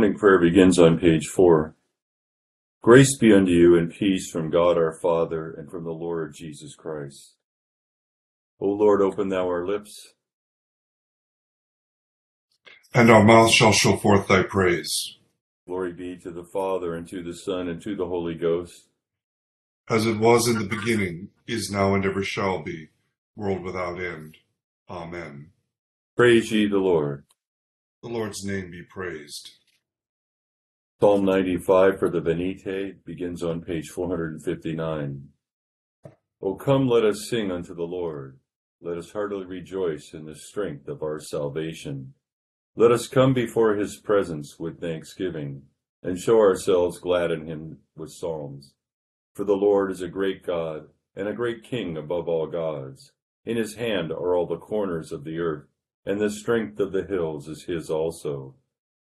Morning prayer begins on page four. Grace be unto you and peace from God our Father and from the Lord Jesus Christ. O Lord, open thou our lips, and our mouth shall show forth thy praise. Glory be to the Father and to the Son and to the Holy Ghost. As it was in the beginning, is now, and ever shall be, world without end. Amen. Praise ye the Lord. The Lord's name be praised. Psalm 95 for the Venite begins on page 459. O come, let us sing unto the Lord. Let us heartily rejoice in the strength of our salvation. Let us come before his presence with thanksgiving, and show ourselves glad in him with psalms. For the Lord is a great God, and a great King above all gods. In his hand are all the corners of the earth, and the strength of the hills is his also.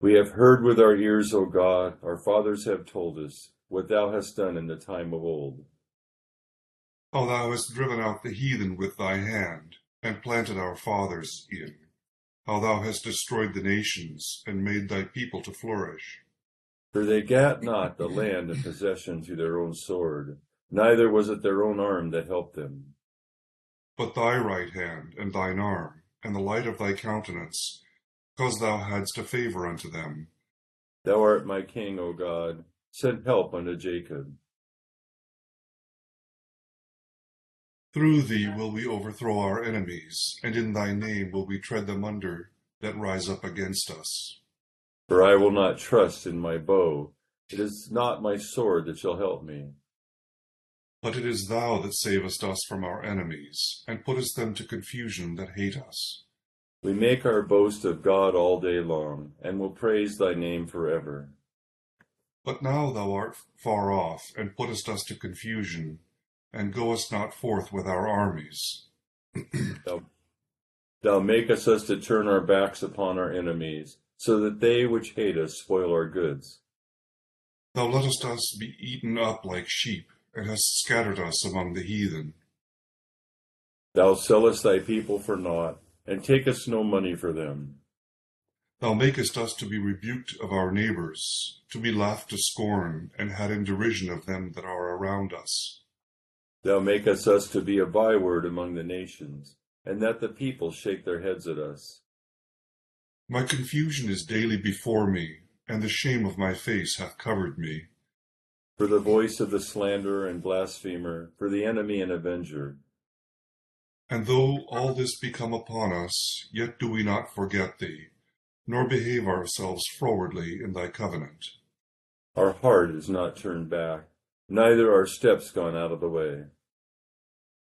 We have heard with our ears, O God, our fathers have told us what thou hast done in the time of old. How thou hast driven out the heathen with thy hand, and planted our fathers in. How thou hast destroyed the nations, and made thy people to flourish. For they gat not the land and possession through their own sword, neither was it their own arm that helped them. But thy right hand, and thine arm, and the light of thy countenance, because thou hadst a favor unto them. Thou art my king, O God. Send help unto Jacob. Through thee will we overthrow our enemies, and in thy name will we tread them under that rise up against us. For I will not trust in my bow. It is not my sword that shall help me. But it is thou that savest us from our enemies, and puttest them to confusion that hate us. We make our boast of God all day long, and will praise thy name forever. But now thou art far off, and puttest us to confusion, and goest not forth with our armies. thou, thou makest us to turn our backs upon our enemies, so that they which hate us spoil our goods. Thou lettest us be eaten up like sheep, and hast scattered us among the heathen. Thou sellest thy people for naught and take us no money for them. Thou makest us to be rebuked of our neighbors, to be laughed to scorn, and had in derision of them that are around us. Thou makest us to be a byword among the nations, and that the people shake their heads at us. My confusion is daily before me, and the shame of my face hath covered me. For the voice of the slanderer and blasphemer, for the enemy and avenger, and though all this be come upon us, yet do we not forget thee, nor behave ourselves frowardly in thy covenant. Our heart is not turned back, neither our steps gone out of the way.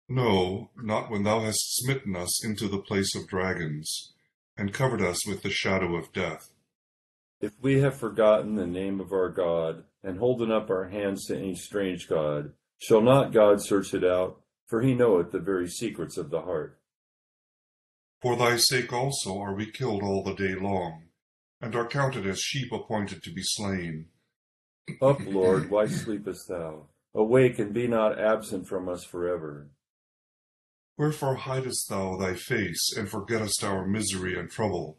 No, not when thou hast smitten us into the place of dragons, and covered us with the shadow of death. If we have forgotten the name of our God, and holden up our hands to any strange God, shall not God search it out? For he knoweth the very secrets of the heart. For thy sake also are we killed all the day long, and are counted as sheep appointed to be slain. Up, Lord, why sleepest thou? Awake, and be not absent from us forever. Wherefore hidest thou thy face, and forgettest our misery and trouble?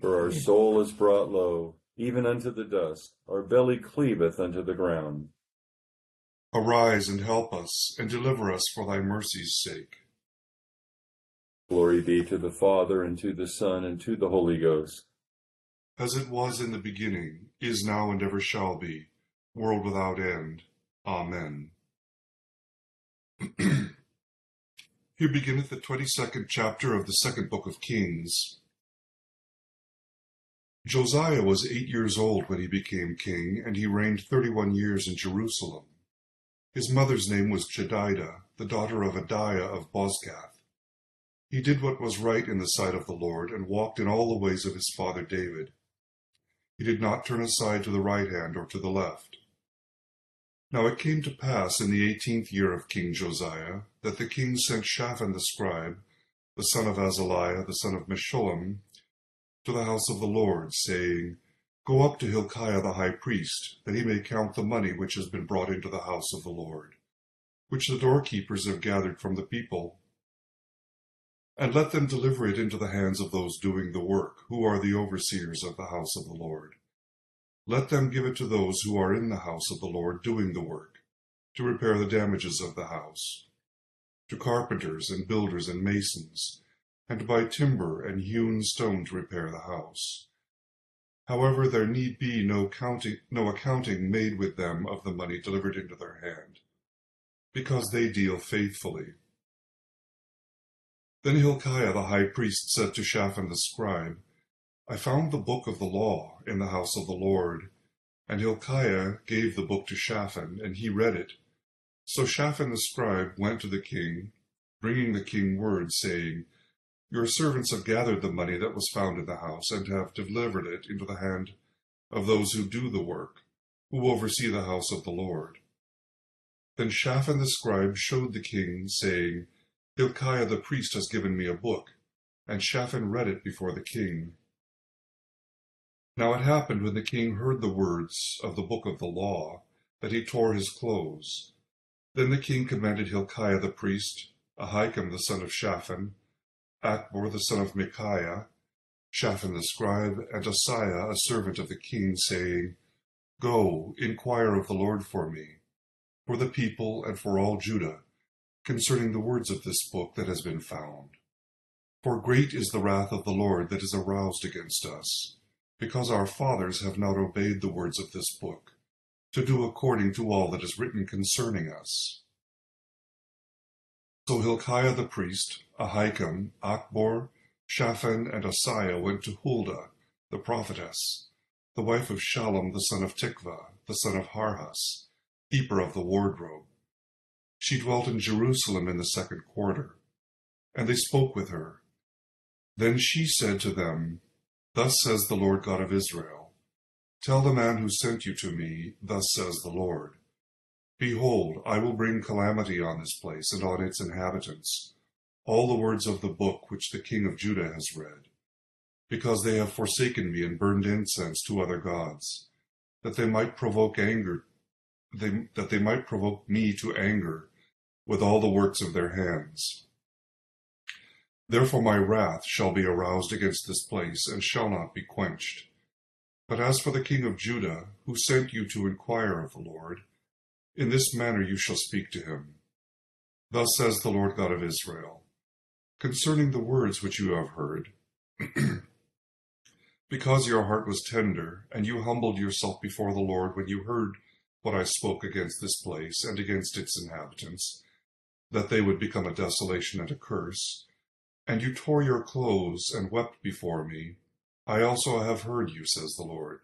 For our soul is brought low, even unto the dust, our belly cleaveth unto the ground. Arise and help us, and deliver us for thy mercy's sake. Glory be to the Father, and to the Son, and to the Holy Ghost. As it was in the beginning, is now, and ever shall be, world without end. Amen. Here beginneth the twenty second chapter of the second book of Kings. Josiah was eight years old when he became king, and he reigned thirty one years in Jerusalem. His mother's name was Jedidah, the daughter of Adaiah of Bozkath. He did what was right in the sight of the Lord, and walked in all the ways of his father David. He did not turn aside to the right hand or to the left. Now it came to pass in the eighteenth year of King Josiah that the king sent Shaphan the scribe, the son of Azaliah, the son of Meshullam, to the house of the Lord, saying, Go up to Hilkiah the high priest, that he may count the money which has been brought into the house of the Lord, which the doorkeepers have gathered from the people. And let them deliver it into the hands of those doing the work, who are the overseers of the house of the Lord. Let them give it to those who are in the house of the Lord doing the work, to repair the damages of the house, to carpenters and builders and masons, and to buy timber and hewn stone to repair the house. However, there need be no, counting, no accounting made with them of the money delivered into their hand, because they deal faithfully. Then Hilkiah the high priest said to Shaphan the scribe, I found the book of the law in the house of the Lord. And Hilkiah gave the book to Shaphan, and he read it. So Shaphan the scribe went to the king, bringing the king word, saying, Your servants have gathered the money that was found in the house, and have delivered it into the hand of those who do the work, who oversee the house of the Lord. Then Shaphan the scribe showed the king, saying, Hilkiah the priest has given me a book. And Shaphan read it before the king. Now it happened when the king heard the words of the book of the law, that he tore his clothes. Then the king commanded Hilkiah the priest, Ahikam the son of Shaphan, Achbor the son of Micaiah, Shaphan the scribe, and Asaiah a servant of the king, saying, Go, inquire of the Lord for me, for the people and for all Judah, concerning the words of this book that has been found. For great is the wrath of the Lord that is aroused against us because our fathers have not obeyed the words of this book, to do according to all that is written concerning us. So Hilkiah the priest, Ahikam, Achbor, Shaphan, and Asaiah went to Huldah, the prophetess, the wife of Shallum the son of Tikvah, the son of Harhas, keeper of the wardrobe. She dwelt in Jerusalem in the second quarter, and they spoke with her. Then she said to them, Thus says the Lord God of Israel Tell the man who sent you to me, Thus says the Lord Behold, I will bring calamity on this place and on its inhabitants, all the words of the book which the king of Judah has read, because they have forsaken me and burned incense to other gods, that they might provoke anger, they, that they might provoke me to anger with all the works of their hands. Therefore my wrath shall be aroused against this place, and shall not be quenched. But as for the king of Judah, who sent you to inquire of the Lord, in this manner you shall speak to him. Thus says the Lord God of Israel, concerning the words which you have heard, because your heart was tender, and you humbled yourself before the Lord when you heard what I spoke against this place and against its inhabitants, that they would become a desolation and a curse, and you tore your clothes and wept before me. I also have heard you, says the Lord.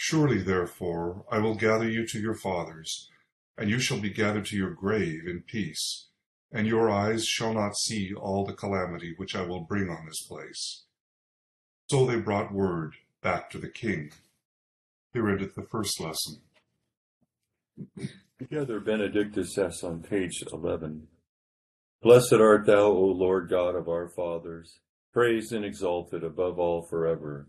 Surely, therefore, I will gather you to your fathers, and you shall be gathered to your grave in peace, and your eyes shall not see all the calamity which I will bring on this place. So they brought word back to the king. Here endeth the first lesson. Together, Benedictus es on page 11. Blessed art thou, O Lord God of our fathers, praised and exalted above all forever.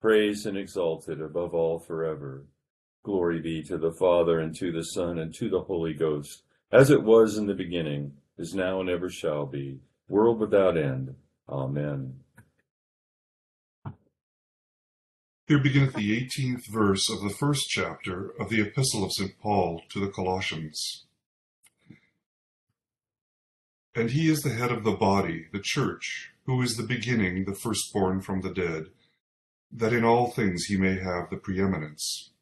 praised and exalted above all forever. Glory be to the Father, and to the Son, and to the Holy Ghost, as it was in the beginning, is now, and ever shall be, world without end. Amen. Here beginneth the eighteenth verse of the first chapter of the Epistle of St. Paul to the Colossians. And he is the head of the body, the church, who is the beginning, the firstborn from the dead, that in all things he may have the preeminence.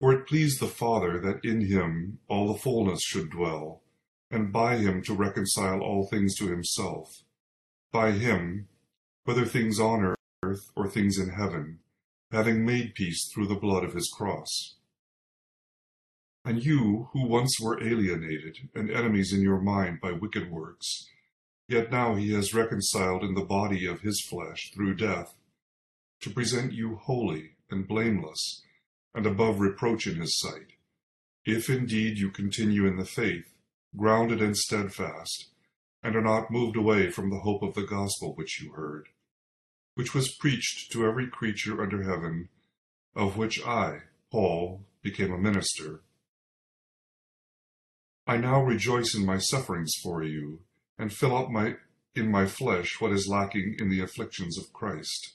For it pleased the Father that in him all the fullness should dwell, and by him to reconcile all things to himself. By him, whether things on earth or things in heaven, having made peace through the blood of his cross. And you, who once were alienated and enemies in your mind by wicked works, yet now he has reconciled in the body of his flesh through death, to present you holy and blameless and above reproach in his sight, if indeed you continue in the faith, grounded and steadfast, and are not moved away from the hope of the gospel which you heard which was preached to every creature under heaven, of which I, Paul, became a minister. I now rejoice in my sufferings for you, and fill up my, in my flesh what is lacking in the afflictions of Christ,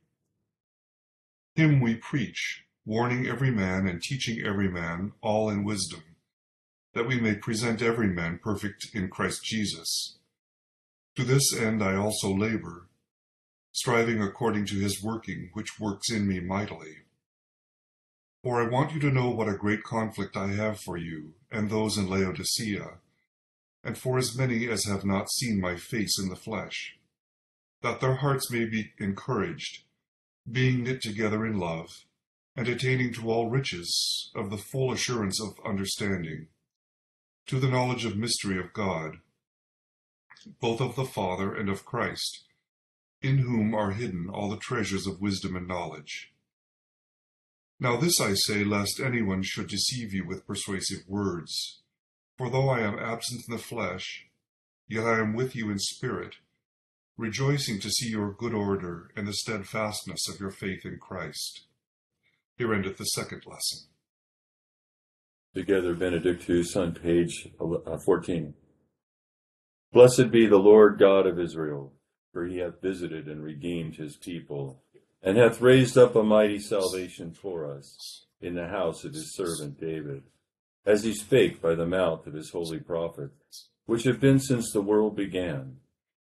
Him we preach, warning every man and teaching every man all in wisdom, that we may present every man perfect in Christ Jesus. To this end I also labor, striving according to his working, which works in me mightily. For I want you to know what a great conflict I have for you, and those in Laodicea, and for as many as have not seen my face in the flesh, that their hearts may be encouraged, being knit together in love, and attaining to all riches of the full assurance of understanding, to the knowledge of mystery of God, both of the Father and of Christ, in whom are hidden all the treasures of wisdom and knowledge. Now this I say, lest anyone should deceive you with persuasive words. For though I am absent in the flesh, yet I am with you in spirit, rejoicing to see your good order and the steadfastness of your faith in Christ. Here endeth the second lesson. Together, Benedictus on page uh, 14. Blessed be the Lord God of Israel, for he hath visited and redeemed his people, and hath raised up a mighty salvation for us in the house of his servant David, as he spake by the mouth of his holy prophets, which have been since the world began,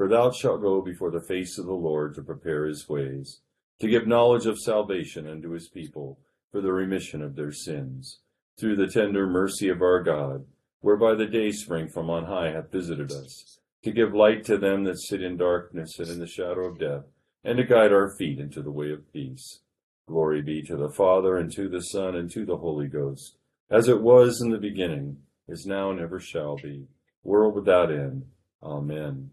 for thou shalt go before the face of the Lord to prepare his ways, to give knowledge of salvation unto his people, for the remission of their sins, through the tender mercy of our God whereby the day spring from on high hath visited us, to give light to them that sit in darkness and in the shadow of death, and to guide our feet into the way of peace. Glory be to the Father, and to the Son, and to the Holy Ghost, as it was in the beginning, is now, and ever shall be, world without end. Amen.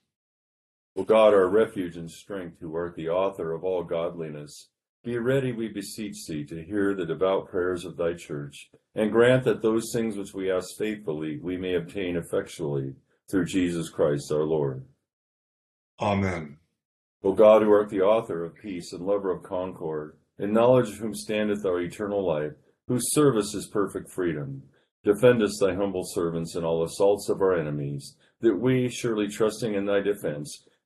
O God, our refuge and strength, who art the author of all godliness, be ready, we beseech thee, to hear the devout prayers of thy church, and grant that those things which we ask faithfully we may obtain effectually through Jesus Christ our Lord. Amen. O God, who art the author of peace and lover of concord, in knowledge of whom standeth our eternal life, whose service is perfect freedom, defend us, thy humble servants, in all assaults of our enemies, that we, surely trusting in thy defense,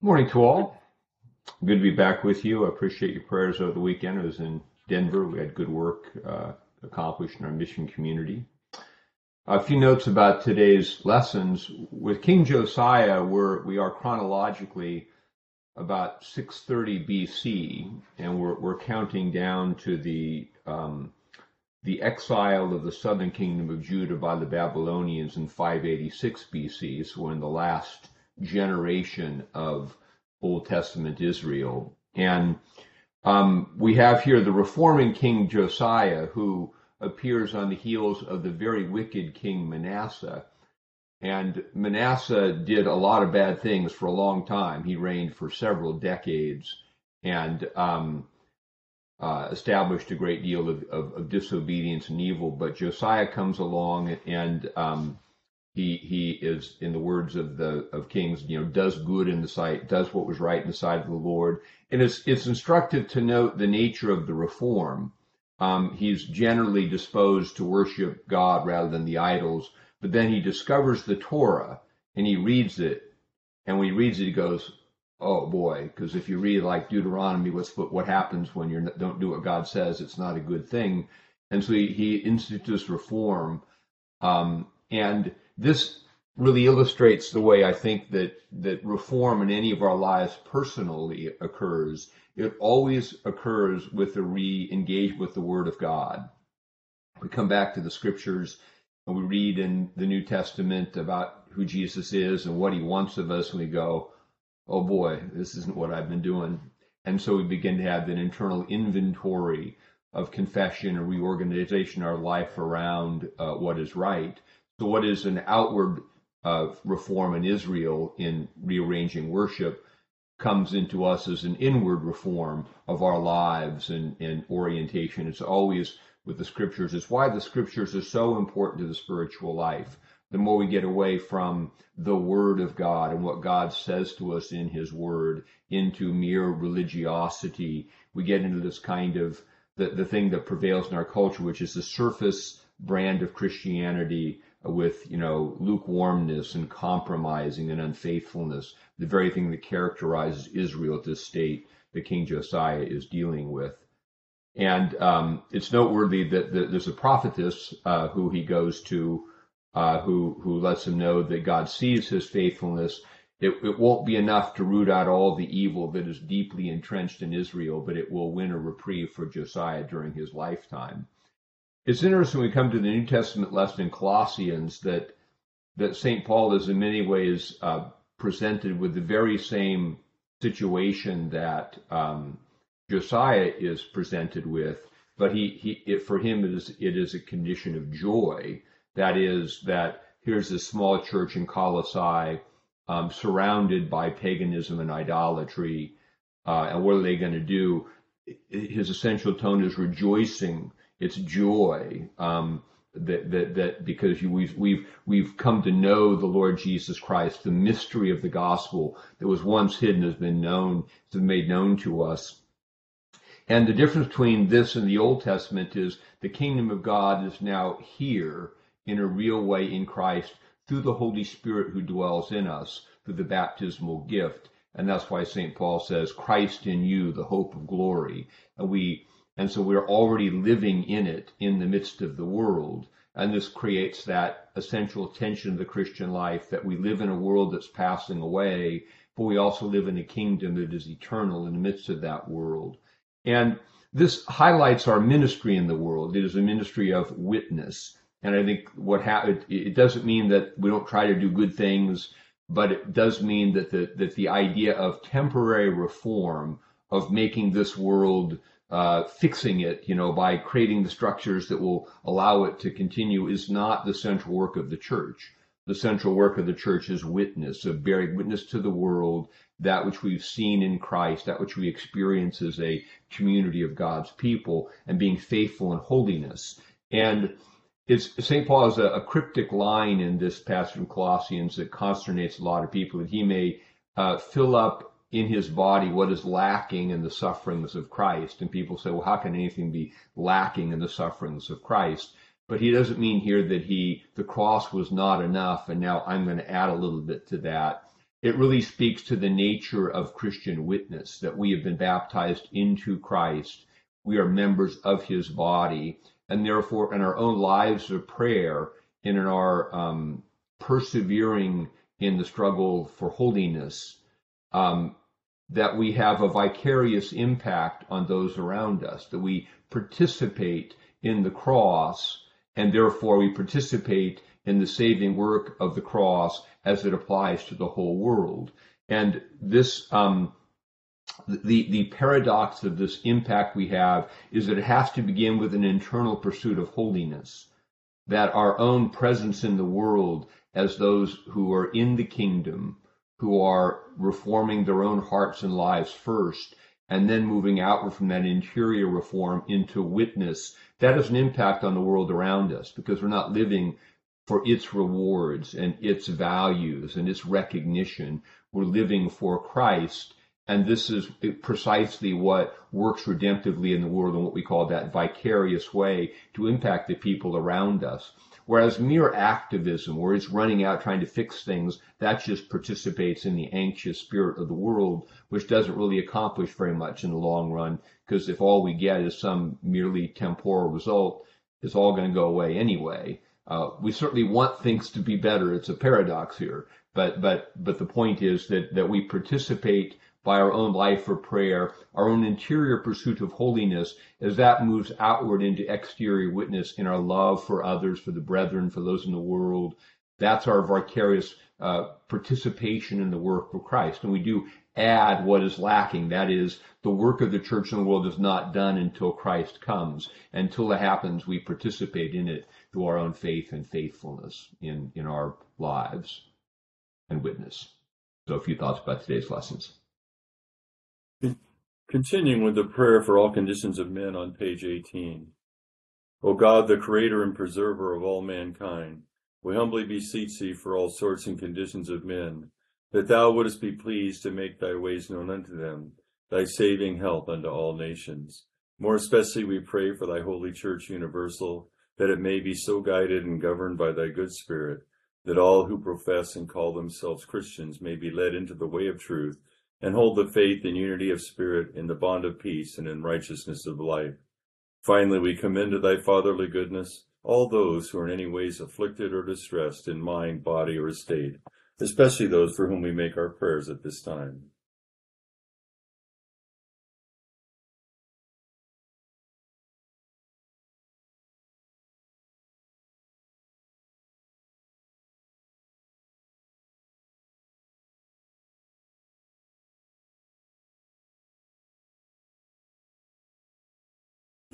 Morning to all. Good to be back with you. I appreciate your prayers over the weekend. I was in Denver. We had good work uh, accomplished in our mission community. A few notes about today's lessons. With King Josiah, we're, we are chronologically about 630 BC, and we're, we're counting down to the um, the exile of the southern kingdom of Judah by the Babylonians in 586 BC. So we're in the last generation of Old Testament Israel, and um, we have here the reforming King Josiah, who appears on the heels of the very wicked king Manasseh. And Manasseh did a lot of bad things for a long time. He reigned for several decades and um, uh, established a great deal of, of, of, disobedience and evil. But Josiah comes along and um, he he is, in the words of the of Kings, you know, does good in the sight, does what was right in the sight of the Lord. And it's it's instructive to note the nature of the reform um, he's generally disposed to worship God rather than the idols. But then he discovers the Torah and he reads it. And when he reads it, he goes, "Oh boy!" Because if you read like Deuteronomy, what's what happens when you don't do what God says? It's not a good thing. And so he, he institutes reform. Um, and this really illustrates the way I think that that reform in any of our lives personally occurs it always occurs with the re-engage with the Word of God. We come back to the Scriptures and we read in the New Testament about who Jesus is and what He wants of us, and we go, "Oh boy, this isn't what I've been doing." And so we begin to have an internal inventory of confession and reorganization of our life around uh, what is right. So, what is an outward uh, reform in Israel in rearranging worship comes into us as an inward reform of our lives and, and orientation. It's always with the scriptures. It's why the scriptures are so important to the spiritual life. The more we get away from the word of God and what God says to us in his word into mere religiosity, we get into this kind of the, the thing that prevails in our culture, which is the surface brand of Christianity with, you know, lukewarmness and compromising and unfaithfulness the very thing that characterizes Israel at this state that King Josiah is dealing with. And um, it's noteworthy that, that, there's a prophetess uh, who he goes to, uh, who who lets him know that God sees his faithfulness. It, it won't be enough to root out all the evil that is deeply entrenched in Israel, but it will win a reprieve for Josiah during his lifetime. It's interesting when we come to the New Testament lesson in Colossians that that St. Paul is in many ways uh, presented with the very same situation that um, Josiah is presented with, but he, he it, for him it is it is a condition of joy. That is that here's this small church in Colossae. um, surrounded by paganism and idolatry. Uh, and what are they going to do? His essential tone is rejoicing. It's joy. Um, that, that, that because you, we've, we've, we've come to know the Lord Jesus Christ, the mystery of the gospel that was once hidden has been known, has been made known to us. And the difference between this and the Old Testament is the kingdom of God is now here in a real way in Christ through the Holy Spirit who dwells in us through the baptismal gift. And that's why St. Paul says, Christ in you, the hope of glory. And we, and so we're already living in it in the midst of the world. And this creates that essential tension of the Christian life that we live in a world that's passing away, but we also live in a kingdom that is eternal in the midst of that world. And this highlights our ministry in the world. It is a ministry of witness. And I think what happened, it doesn't mean that we don't try to do good things, but it does mean that the, that the idea of temporary reform, of making this world, uh, fixing it, you know, by creating the structures that will allow it to continue is not the central work of the church. The central work of the church is witness, of bearing witness to the world, that which we've seen in Christ, that which we experience as a community of God's people, and being faithful in holiness. And it's St. Paul has a, a, cryptic line in this passage from Colossians that consternates a lot of people that he may uh, fill up in his body what is lacking in the sufferings of Christ. And people say, well, how can anything be lacking in the sufferings of Christ? But he doesn't mean here that he the cross was not enough, and now I'm going to add a little bit to that. It really speaks to the nature of Christian witness that we have been baptized into Christ. We are members of his body and therefore in our own lives of prayer and in our um, persevering in the struggle for holiness, um, that we have a vicarious impact on those around us, that we participate in the cross, and therefore we participate in the saving work of the cross as it applies to the whole world. And this um, the, the paradox of this impact we have is that it has to begin with an internal pursuit of holiness. That our own presence in the world as those who are in the kingdom, who are reforming their own hearts and lives first, and then moving outward from that interior reform into witness, that has an impact on the world around us because we're not living for its rewards and its values and its recognition. We're living for Christ and this is precisely what works redemptively in the world in what we call that vicarious way to impact the people around us. Whereas mere activism, where it's running out trying to fix things, that just participates in the anxious spirit of the world, which doesn't really accomplish very much in the long run, because if all we get is some merely temporal result, it's all going to go away anyway. Uh, we certainly want things to be better. It's a paradox here, but but but the point is that that we participate by our own life for prayer, our own interior pursuit of holiness, as that moves outward into exterior witness in our love for others, for the brethren, for those in the world. That's our vicarious uh, participation in the work of Christ. And we do add what is lacking. That is, the work of the church in the world is not done until Christ comes. Until it happens, we participate in it through our own faith and faithfulness in, in our lives and witness. So a few thoughts about today's lessons. Continuing with the prayer for all conditions of men on page 18. O God, the creator and preserver of all mankind, we humbly beseech thee for all sorts and conditions of men, that thou wouldest be pleased to make thy ways known unto them, thy saving help unto all nations. More especially we pray for thy holy church universal, that it may be so guided and governed by thy good spirit, that all who profess and call themselves Christians may be led into the way of truth and hold the faith and unity of spirit in the bond of peace and in righteousness of life. Finally, we commend to thy fatherly goodness all those who are in any ways afflicted or distressed in mind, body, or estate, especially those for whom we make our prayers at this time.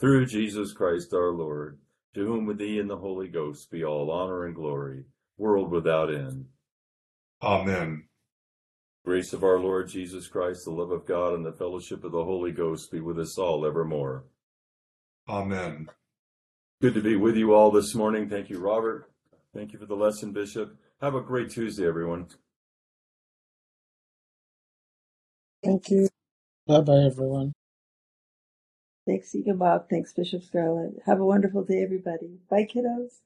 through Jesus Christ our Lord, to whom with thee and the Holy Ghost be all honor and glory, world without end. Amen. Grace of our Lord Jesus Christ, the love of God, and the fellowship of the Holy Ghost be with us all evermore. Amen. Good to be with you all this morning. Thank you, Robert. Thank you for the lesson, Bishop. Have a great Tuesday, everyone. Thank you. Bye bye, everyone. Thanks, Egan Bob. Thanks, Bishop Scarlett. Have a wonderful day, everybody. Bye, kiddos.